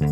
How's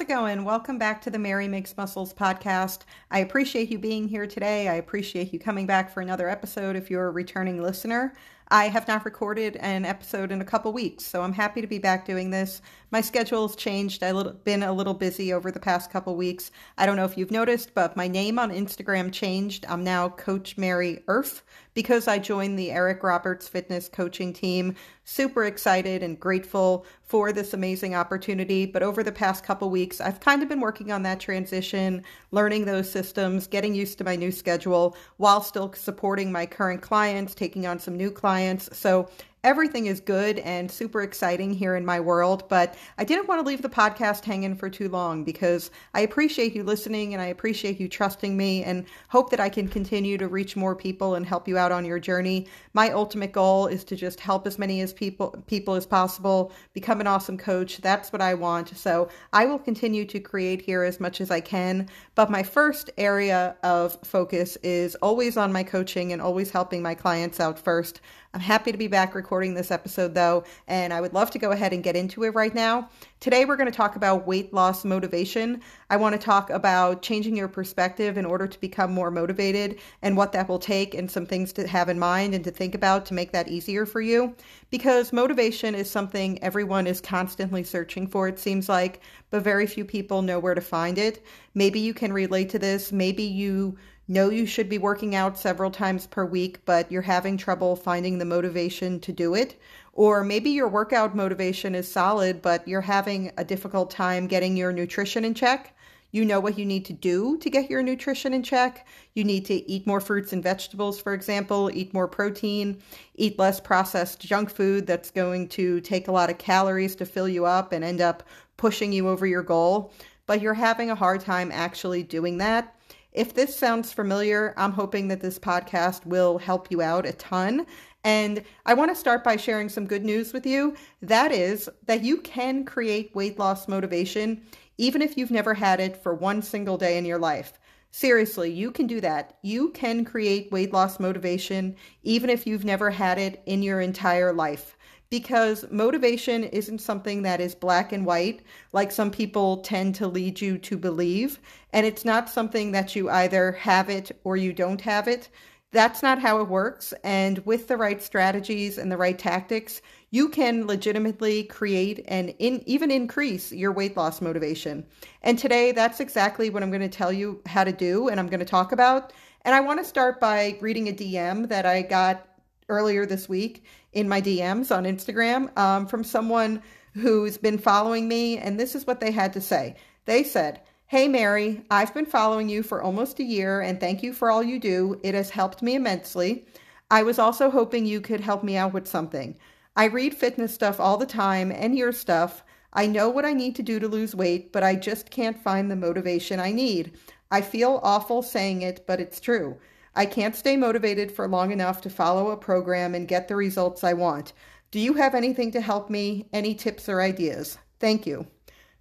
it going? Welcome back to the Mary Makes Muscles podcast. I appreciate you being here today. I appreciate you coming back for another episode if you're a returning listener. I have not recorded an episode in a couple weeks, so I'm happy to be back doing this. My schedule's changed. I've been a little busy over the past couple weeks. I don't know if you've noticed, but my name on Instagram changed. I'm now Coach Mary ERF because I joined the Eric Roberts Fitness coaching team. Super excited and grateful for this amazing opportunity. But over the past couple weeks, I've kind of been working on that transition, learning those systems, getting used to my new schedule while still supporting my current clients, taking on some new clients. So everything is good and super exciting here in my world, but I didn't want to leave the podcast hanging for too long because I appreciate you listening and I appreciate you trusting me and hope that I can continue to reach more people and help you out on your journey. My ultimate goal is to just help as many as people people as possible, become an awesome coach. That's what I want. So, I will continue to create here as much as I can, but my first area of focus is always on my coaching and always helping my clients out first. I'm happy to be back recording this episode though, and I would love to go ahead and get into it right now. Today, we're going to talk about weight loss motivation. I want to talk about changing your perspective in order to become more motivated and what that will take, and some things to have in mind and to think about to make that easier for you. Because motivation is something everyone is constantly searching for, it seems like, but very few people know where to find it. Maybe you can relate to this. Maybe you know you should be working out several times per week, but you're having trouble finding the motivation to do it. Or maybe your workout motivation is solid, but you're having a difficult time getting your nutrition in check. You know what you need to do to get your nutrition in check. You need to eat more fruits and vegetables, for example, eat more protein, eat less processed junk food that's going to take a lot of calories to fill you up and end up pushing you over your goal. But you're having a hard time actually doing that. If this sounds familiar, I'm hoping that this podcast will help you out a ton. And I want to start by sharing some good news with you. That is that you can create weight loss motivation even if you've never had it for one single day in your life. Seriously, you can do that. You can create weight loss motivation even if you've never had it in your entire life because motivation isn't something that is black and white like some people tend to lead you to believe. And it's not something that you either have it or you don't have it. That's not how it works. And with the right strategies and the right tactics, you can legitimately create and in, even increase your weight loss motivation. And today, that's exactly what I'm going to tell you how to do and I'm going to talk about. And I want to start by reading a DM that I got earlier this week in my DMs on Instagram um, from someone who's been following me, and this is what they had to say. They said, Hey Mary, I've been following you for almost a year, and thank you for all you do. It has helped me immensely. I was also hoping you could help me out with something. I read fitness stuff all the time and your stuff. I know what I need to do to lose weight, but I just can't find the motivation I need. I feel awful saying it, but it's true. I can't stay motivated for long enough to follow a program and get the results I want. Do you have anything to help me? Any tips or ideas? Thank you.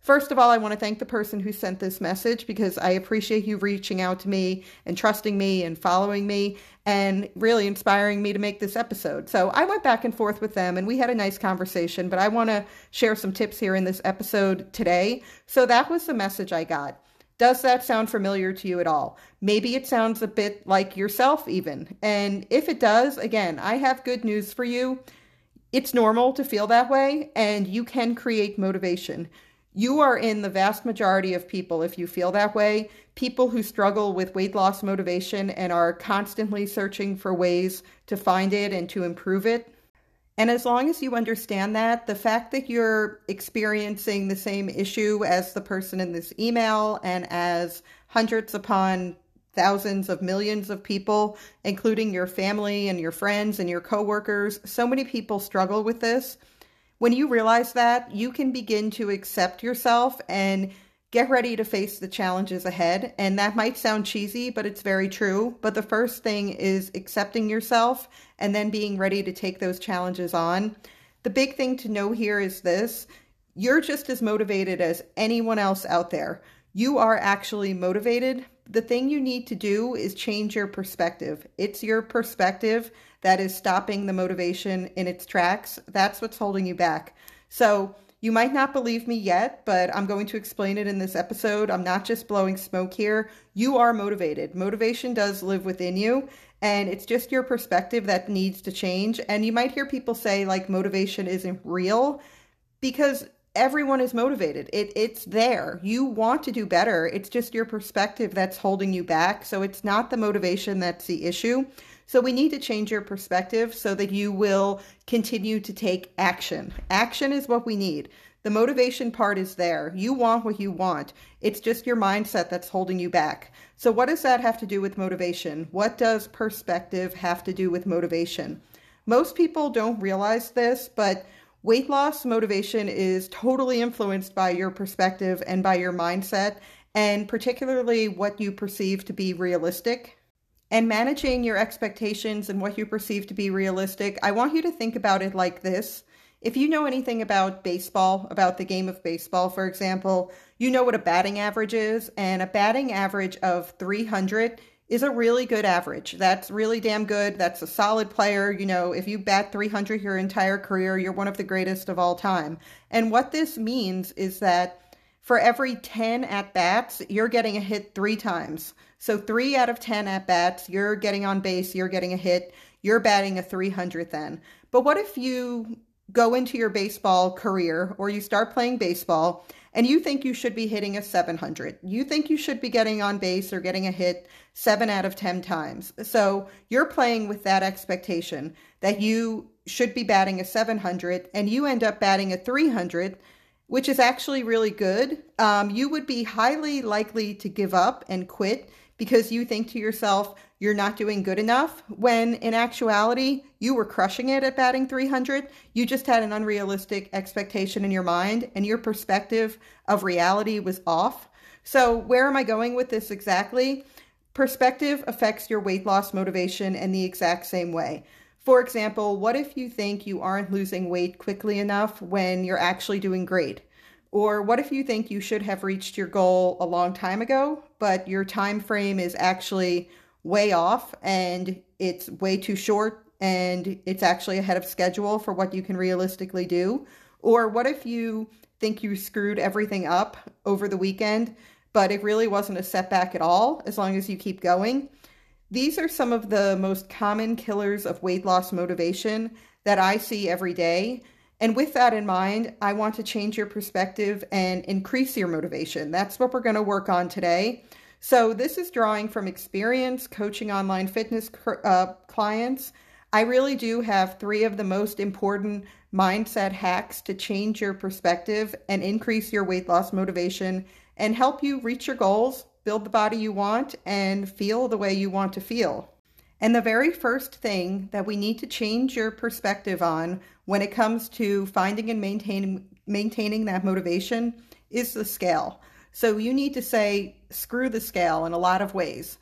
First of all, I want to thank the person who sent this message because I appreciate you reaching out to me and trusting me and following me and really inspiring me to make this episode. So I went back and forth with them and we had a nice conversation, but I want to share some tips here in this episode today. So that was the message I got. Does that sound familiar to you at all? Maybe it sounds a bit like yourself, even. And if it does, again, I have good news for you. It's normal to feel that way, and you can create motivation. You are in the vast majority of people, if you feel that way, people who struggle with weight loss motivation and are constantly searching for ways to find it and to improve it. And as long as you understand that, the fact that you're experiencing the same issue as the person in this email and as hundreds upon thousands of millions of people, including your family and your friends and your coworkers, so many people struggle with this. When you realize that, you can begin to accept yourself and get ready to face the challenges ahead. And that might sound cheesy, but it's very true. But the first thing is accepting yourself and then being ready to take those challenges on. The big thing to know here is this you're just as motivated as anyone else out there. You are actually motivated. The thing you need to do is change your perspective. It's your perspective that is stopping the motivation in its tracks. That's what's holding you back. So, you might not believe me yet, but I'm going to explain it in this episode. I'm not just blowing smoke here. You are motivated. Motivation does live within you, and it's just your perspective that needs to change. And you might hear people say, like, motivation isn't real because everyone is motivated. It it's there. You want to do better. It's just your perspective that's holding you back. So it's not the motivation that's the issue. So we need to change your perspective so that you will continue to take action. Action is what we need. The motivation part is there. You want what you want. It's just your mindset that's holding you back. So, what does that have to do with motivation? What does perspective have to do with motivation? Most people don't realize this, but Weight loss motivation is totally influenced by your perspective and by your mindset, and particularly what you perceive to be realistic. And managing your expectations and what you perceive to be realistic, I want you to think about it like this. If you know anything about baseball, about the game of baseball, for example, you know what a batting average is, and a batting average of 300 is a really good average. That's really damn good. That's a solid player. You know, if you bat 300 your entire career, you're one of the greatest of all time. And what this means is that for every 10 at bats, you're getting a hit three times. So, three out of 10 at bats, you're getting on base, you're getting a hit, you're batting a 300 then. But what if you go into your baseball career or you start playing baseball and you think you should be hitting a 700. You think you should be getting on base or getting a hit seven out of 10 times. So you're playing with that expectation that you should be batting a 700 and you end up batting a 300, which is actually really good. Um, you would be highly likely to give up and quit because you think to yourself, you're not doing good enough, when in actuality, you were crushing it at batting 300. You just had an unrealistic expectation in your mind, and your perspective of reality was off. So, where am I going with this exactly? Perspective affects your weight loss motivation in the exact same way. For example, what if you think you aren't losing weight quickly enough when you're actually doing great? Or what if you think you should have reached your goal a long time ago, but your time frame is actually way off and it's way too short and it's actually ahead of schedule for what you can realistically do? Or what if you think you screwed everything up over the weekend, but it really wasn't a setback at all as long as you keep going? These are some of the most common killers of weight loss motivation that I see every day. And with that in mind, I want to change your perspective and increase your motivation. That's what we're going to work on today. So, this is drawing from experience coaching online fitness uh, clients. I really do have three of the most important mindset hacks to change your perspective and increase your weight loss motivation and help you reach your goals, build the body you want, and feel the way you want to feel. And the very first thing that we need to change your perspective on when it comes to finding and maintaining maintaining that motivation is the scale. So you need to say screw the scale in a lot of ways.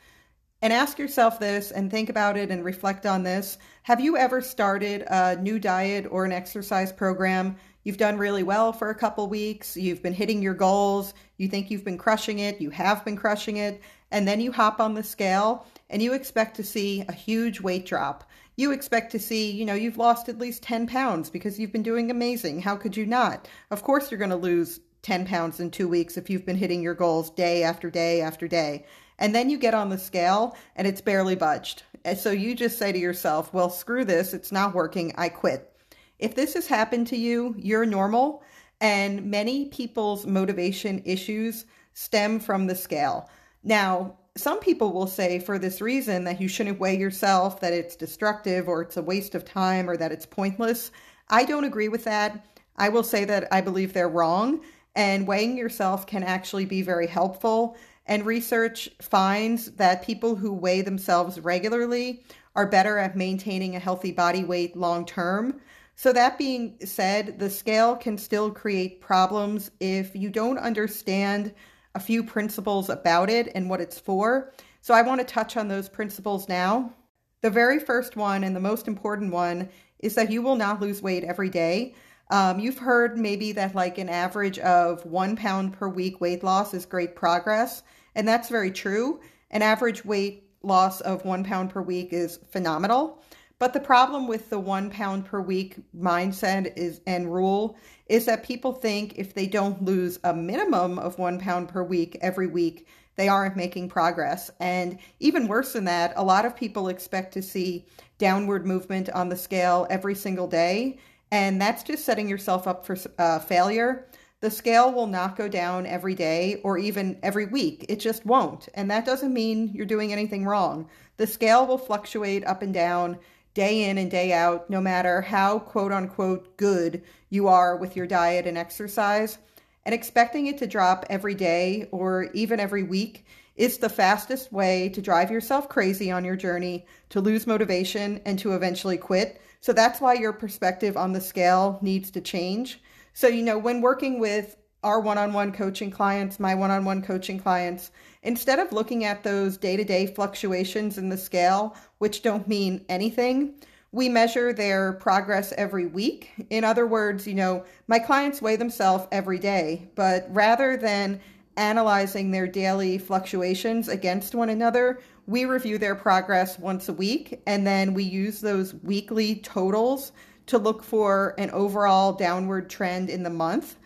And ask yourself this and think about it and reflect on this. Have you ever started a new diet or an exercise program? You've done really well for a couple weeks, you've been hitting your goals, you think you've been crushing it, you have been crushing it, and then you hop on the scale and you expect to see a huge weight drop. You expect to see, you know, you've lost at least 10 pounds because you've been doing amazing. How could you not? Of course, you're going to lose 10 pounds in two weeks if you've been hitting your goals day after day after day. And then you get on the scale and it's barely budged. And so you just say to yourself, well, screw this. It's not working. I quit. If this has happened to you, you're normal. And many people's motivation issues stem from the scale. Now, some people will say for this reason that you shouldn't weigh yourself, that it's destructive or it's a waste of time or that it's pointless. I don't agree with that. I will say that I believe they're wrong, and weighing yourself can actually be very helpful. And research finds that people who weigh themselves regularly are better at maintaining a healthy body weight long term. So, that being said, the scale can still create problems if you don't understand a few principles about it and what it's for. So I want to touch on those principles now. The very first one and the most important one is that you will not lose weight every day. Um, you've heard maybe that like an average of one pound per week weight loss is great progress, and that's very true. An average weight loss of one pound per week is phenomenal. But the problem with the one pound per week mindset is and rule is that people think if they don't lose a minimum of one pound per week every week, they aren't making progress. And even worse than that, a lot of people expect to see downward movement on the scale every single day. And that's just setting yourself up for uh, failure. The scale will not go down every day or even every week. It just won't. And that doesn't mean you're doing anything wrong. The scale will fluctuate up and down day in and day out, no matter how quote unquote good you are with your diet and exercise. And expecting it to drop every day or even every week is the fastest way to drive yourself crazy on your journey, to lose motivation, and to eventually quit. So that's why your perspective on the scale needs to change. So, you know, when working with our one on one coaching clients, my one on one coaching clients, instead of looking at those day to day fluctuations in the scale, which don't mean anything, we measure their progress every week. In other words, you know, my clients weigh themselves every day, but rather than analyzing their daily fluctuations against one another, we review their progress once a week and then we use those weekly totals to look for an overall downward trend in the month.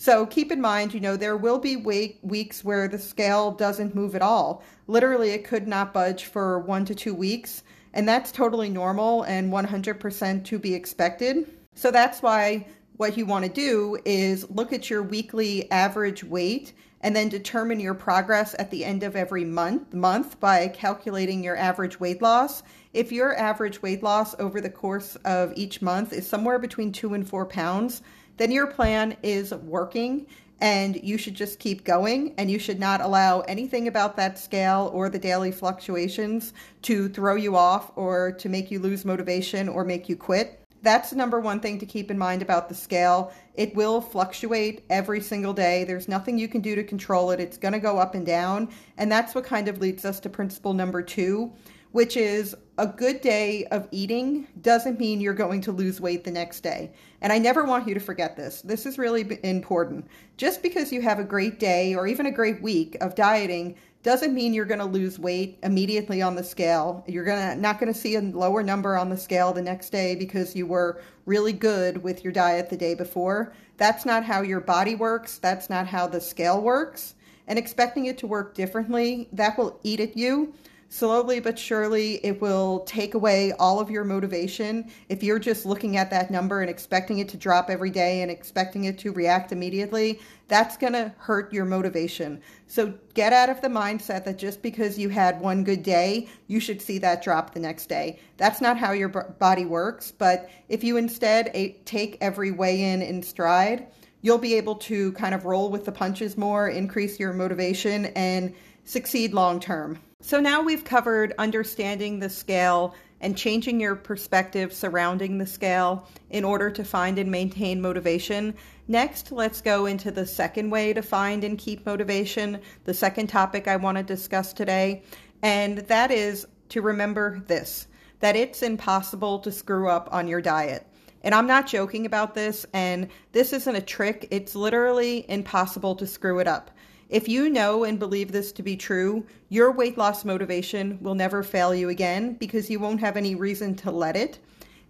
So keep in mind, you know, there will be week, weeks where the scale doesn't move at all. Literally, it could not budge for one to two weeks, and that's totally normal and 100% to be expected. So that's why what you want to do is look at your weekly average weight and then determine your progress at the end of every month month by calculating your average weight loss if your average weight loss over the course of each month is somewhere between two and four pounds, then your plan is working and you should just keep going and you should not allow anything about that scale or the daily fluctuations to throw you off or to make you lose motivation or make you quit. That's the number one thing to keep in mind about the scale. It will fluctuate every single day. There's nothing you can do to control it. It's going to go up and down. And that's what kind of leads us to principle number two, which is a good day of eating doesn't mean you're going to lose weight the next day. And I never want you to forget this. This is really important. Just because you have a great day or even a great week of dieting doesn't mean you're going to lose weight immediately on the scale. You're going to not going to see a lower number on the scale the next day because you were really good with your diet the day before. That's not how your body works. That's not how the scale works. And expecting it to work differently, that will eat at you slowly but surely it will take away all of your motivation. If you're just looking at that number and expecting it to drop every day and expecting it to react immediately that's going to hurt your motivation. So get out of the mindset that just because you had one good day you should see that drop the next day. That's not how your body works but if you instead take every weigh in in stride you'll be able to kind of roll with the punches more increase your motivation and succeed long term so now we've covered understanding the scale and changing your perspective surrounding the scale in order to find and maintain motivation. Next, let's go into the second way to find and keep motivation, the second topic I want to discuss today, and that is to remember this that it's impossible to screw up on your diet. And I'm not joking about this, and this isn't a trick, it's literally impossible to screw it up. If you know and believe this to be true, your weight loss motivation will never fail you again because you won't have any reason to let it.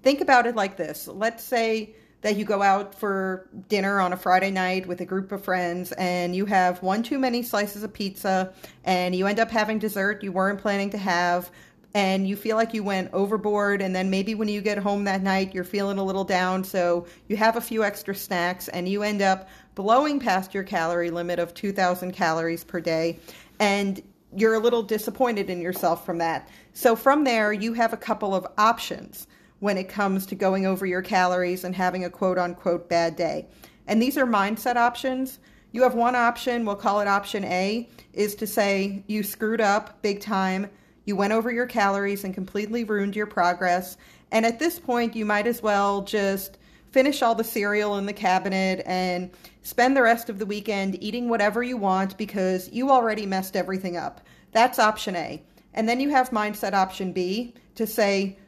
Think about it like this. Let's say that you go out for dinner on a Friday night with a group of friends and you have one too many slices of pizza and you end up having dessert you weren't planning to have and you feel like you went overboard and then maybe when you get home that night you're feeling a little down so you have a few extra snacks and you end up blowing past your calorie limit of 2000 calories per day and you're a little disappointed in yourself from that so from there you have a couple of options when it comes to going over your calories and having a quote unquote bad day and these are mindset options you have one option we'll call it option a is to say you screwed up big time you went over your calories and completely ruined your progress. And at this point, you might as well just finish all the cereal in the cabinet and spend the rest of the weekend eating whatever you want because you already messed everything up. That's option A. And then you have mindset option B to say,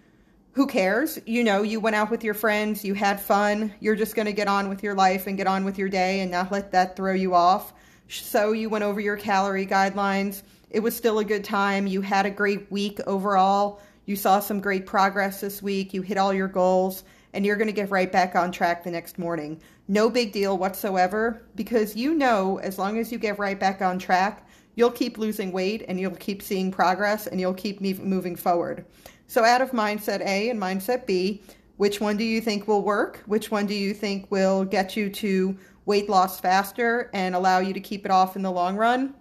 who cares? You know, you went out with your friends, you had fun, you're just going to get on with your life and get on with your day and not let that throw you off. So you went over your calorie guidelines it was still a good time. You had a great week overall. you saw some great progress this week, you hit all your goals, and you're going to get right back on track the next morning. No big deal whatsoever because you know as long as you get right back on track, you'll keep losing weight and you'll keep seeing progress and you'll keep moving forward. So, out of mindset A and mindset B, which one do you think will work? Which one do you think will get you to weight loss faster and allow you to keep it off in the long run?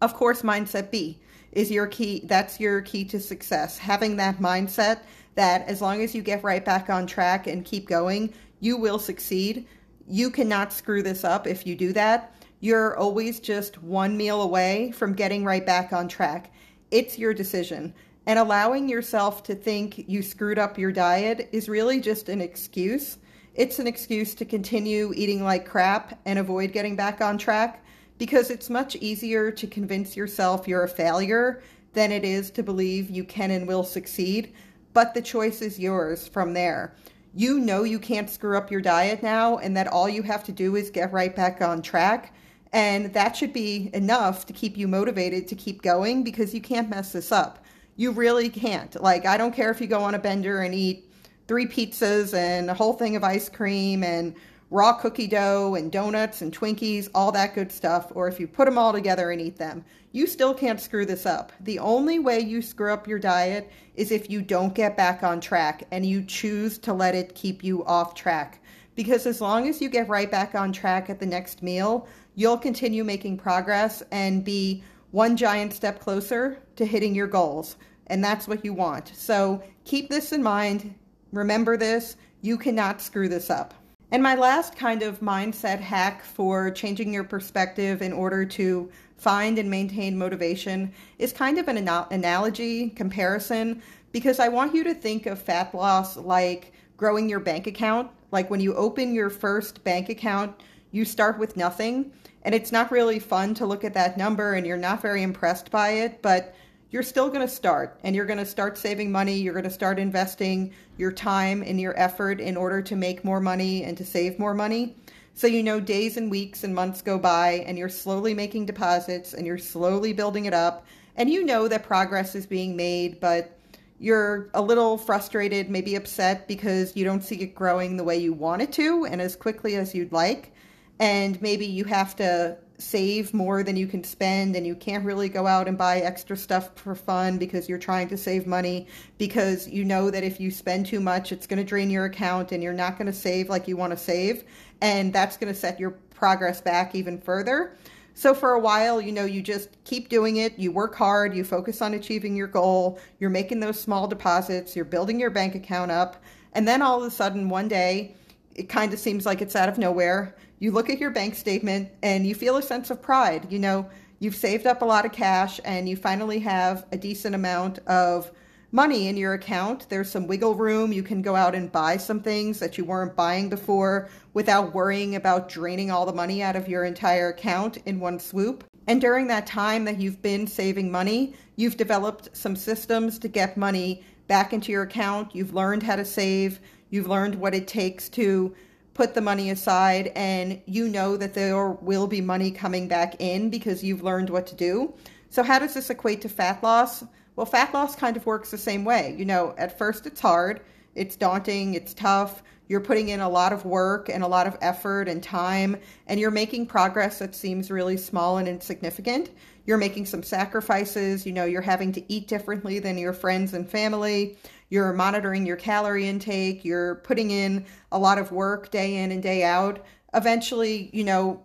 Of course, mindset B is your key. That's your key to success. Having that mindset that as long as you get right back on track and keep going, you will succeed. You cannot screw this up if you do that. You're always just one meal away from getting right back on track. It's your decision. And allowing yourself to think you screwed up your diet is really just an excuse. It's an excuse to continue eating like crap and avoid getting back on track because it's much easier to convince yourself you're a failure than it is to believe you can and will succeed. But the choice is yours from there you know you can't screw up your diet now and that all you have to do is get right back on track. And that should be enough to keep you motivated to keep going because you can't mess this up. You really can't. Like, I don't care if you go on a bender and eat three pizzas and a whole thing of ice cream and raw cookie dough and donuts and Twinkies, all that good stuff, or if you put them all together and eat them, you still can't screw this up. The only way you screw up your diet is if you don't get back on track and you choose to let it keep you off track. Because as long as you get right back on track at the next meal, you'll continue making progress and be one giant step closer to hitting your goals. And that's what you want. So keep this in mind. Remember this. You cannot screw this up. And my last kind of mindset hack for changing your perspective in order to find and maintain motivation is kind of an analogy comparison because I want you to think of fat loss like growing your bank account. Like when you open your first bank account, you start with nothing. And it's not really fun to look at that number and you're not very impressed by it, but you're still going to start and you're going to start saving money. You're going to start investing your time and your effort in order to make more money and to save more money. So, you know, days and weeks and months go by and you're slowly making deposits and you're slowly building it up. And you know that progress is being made, but you're a little frustrated, maybe upset because you don't see it growing the way you want it to and as quickly as you'd like. And maybe you have to save more than you can spend and you can't really go out and buy extra stuff for fun because you're trying to save money because you know that if you spend too much it's going to drain your account and you're not going to save like you want to save and that's going to set your progress back even further. So for a while, you know, you just keep doing it, you work hard, you focus on achieving your goal, you're making those small deposits, you're building your bank account up, and then all of a sudden one day it kind of seems like it's out of nowhere you look at your bank statement and you feel a sense of pride. You know, you've saved up a lot of cash and you finally have a decent amount of money in your account. There's some wiggle room. You can go out and buy some things that you weren't buying before without worrying about draining all the money out of your entire account in one swoop. And during that time that you've been saving money, you've developed some systems to get money back into your account. You've learned how to save. You've learned what it takes to put the money aside and you know that there will be money coming back in because you've learned what to do. So, how does this equate to fat loss? Well, fat loss kind of works the same way. You know, at first it's hard, it's daunting, it's tough. You're putting in a lot of work and a lot of effort and time, and you're making progress that seems really small and insignificant. You're making some sacrifices. You know, you're having to eat differently than your friends and family you're monitoring your calorie intake, you're putting in a lot of work day in and day out. Eventually, you know,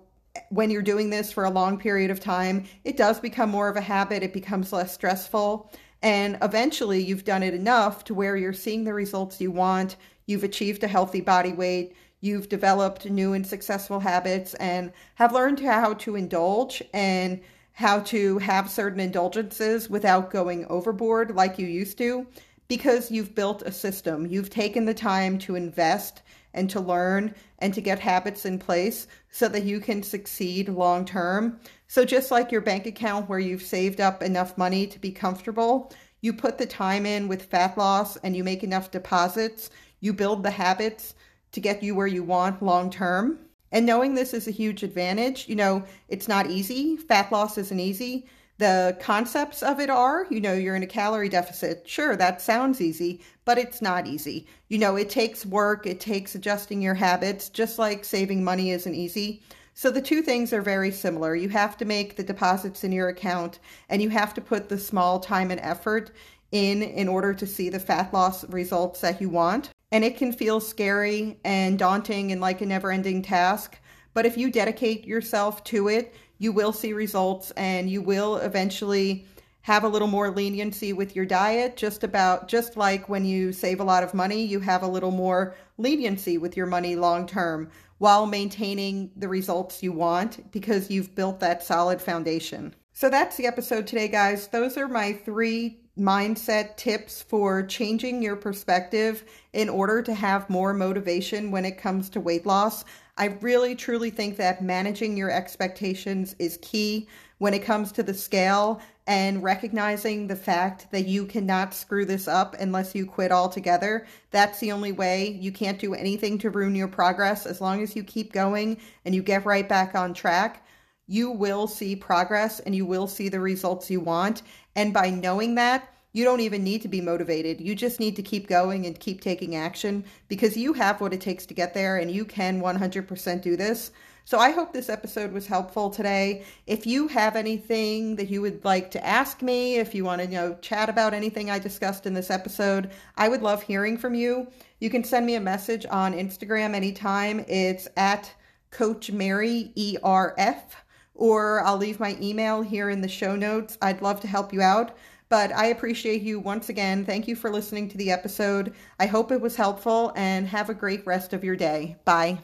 when you're doing this for a long period of time, it does become more of a habit, it becomes less stressful. And eventually, you've done it enough to where you're seeing the results you want. You've achieved a healthy body weight. You've developed new and successful habits and have learned how to indulge and how to have certain indulgences without going overboard like you used to because you've built a system. You've taken the time to invest and to learn and to get habits in place so that you can succeed long term. So, just like your bank account where you've saved up enough money to be comfortable, you put the time in with fat loss and you make enough deposits, you build the habits to get you where you want long term. And knowing this is a huge advantage, you know, it's not easy. Fat loss isn't easy The concepts of it are, you know, you're in a calorie deficit. Sure, that sounds easy, but it's not easy. You know, it takes work, it takes adjusting your habits, just like saving money isn't easy. So the two things are very similar. You have to make the deposits in your account and you have to put the small time and effort in in order to see the fat loss results that you want. And it can feel scary and daunting and like a never ending task. But if you dedicate yourself to it, you will see results and you will eventually have a little more leniency with your diet. Just about just like when you save a lot of money you have a little more leniency with your money long term while maintaining the results you want because you've built that solid foundation. So that's the episode today guys. Those are my three mindset tips for changing your perspective in order to have more motivation when it comes to weight loss I really truly think that managing your expectations is key when it comes to the scale and recognizing the fact that you cannot screw this up unless you quit altogether. That's the only way. You can't do anything to ruin your progress. As long as you keep going and you get right back on track, you will see progress and you will see the results you want. And by knowing that, you don't even need to be motivated. You just need to keep going and keep taking action because you have what it takes to get there and you can 100% do this. So I hope this episode was helpful today. If you have anything that you would like to ask me, if you want to you know chat about anything I discussed in this episode, I would love hearing from you. You can send me a message on Instagram anytime. It's at Coach Mary ERF or I'll leave my email here in the show notes. I'd love to help you out. But I appreciate you once again. Thank you for listening to the episode. I hope it was helpful and have a great rest of your day. Bye.